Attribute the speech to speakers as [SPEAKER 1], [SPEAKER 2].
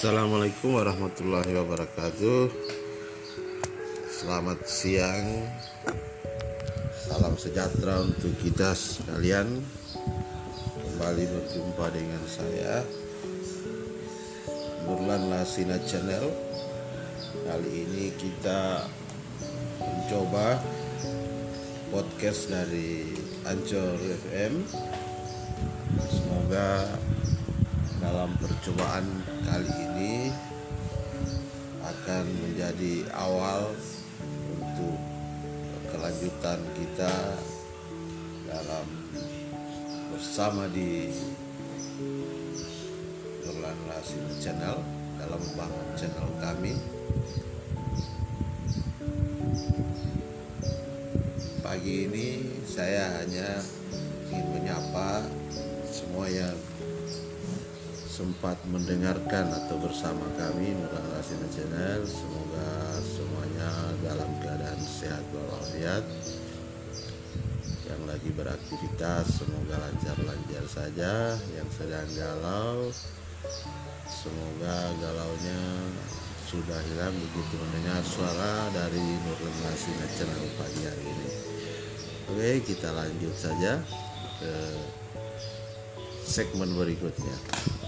[SPEAKER 1] Assalamualaikum warahmatullahi wabarakatuh. Selamat siang. Salam sejahtera untuk kita sekalian. Kembali berjumpa dengan saya Nurlan Lasina Channel. Kali ini kita mencoba podcast dari Ancor FM Semoga percobaan kali ini akan menjadi awal untuk kelanjutan kita dalam bersama di Nurlan Lasin Channel dalam membangun channel kami. Pagi ini saya hanya ingin menyapa sempat mendengarkan atau bersama kami Rasina Channel. Semoga semuanya dalam keadaan sehat walafiat. Yang lagi beraktivitas semoga lancar-lancar saja. Yang sedang galau semoga galaunya sudah hilang begitu mendengar suara dari Rasina Channel pagi hari ini. Oke kita lanjut saja ke segmen berikutnya